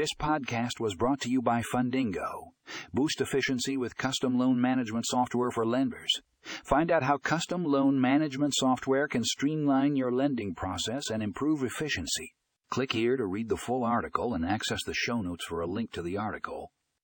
This podcast was brought to you by Fundingo. Boost efficiency with custom loan management software for lenders. Find out how custom loan management software can streamline your lending process and improve efficiency. Click here to read the full article and access the show notes for a link to the article.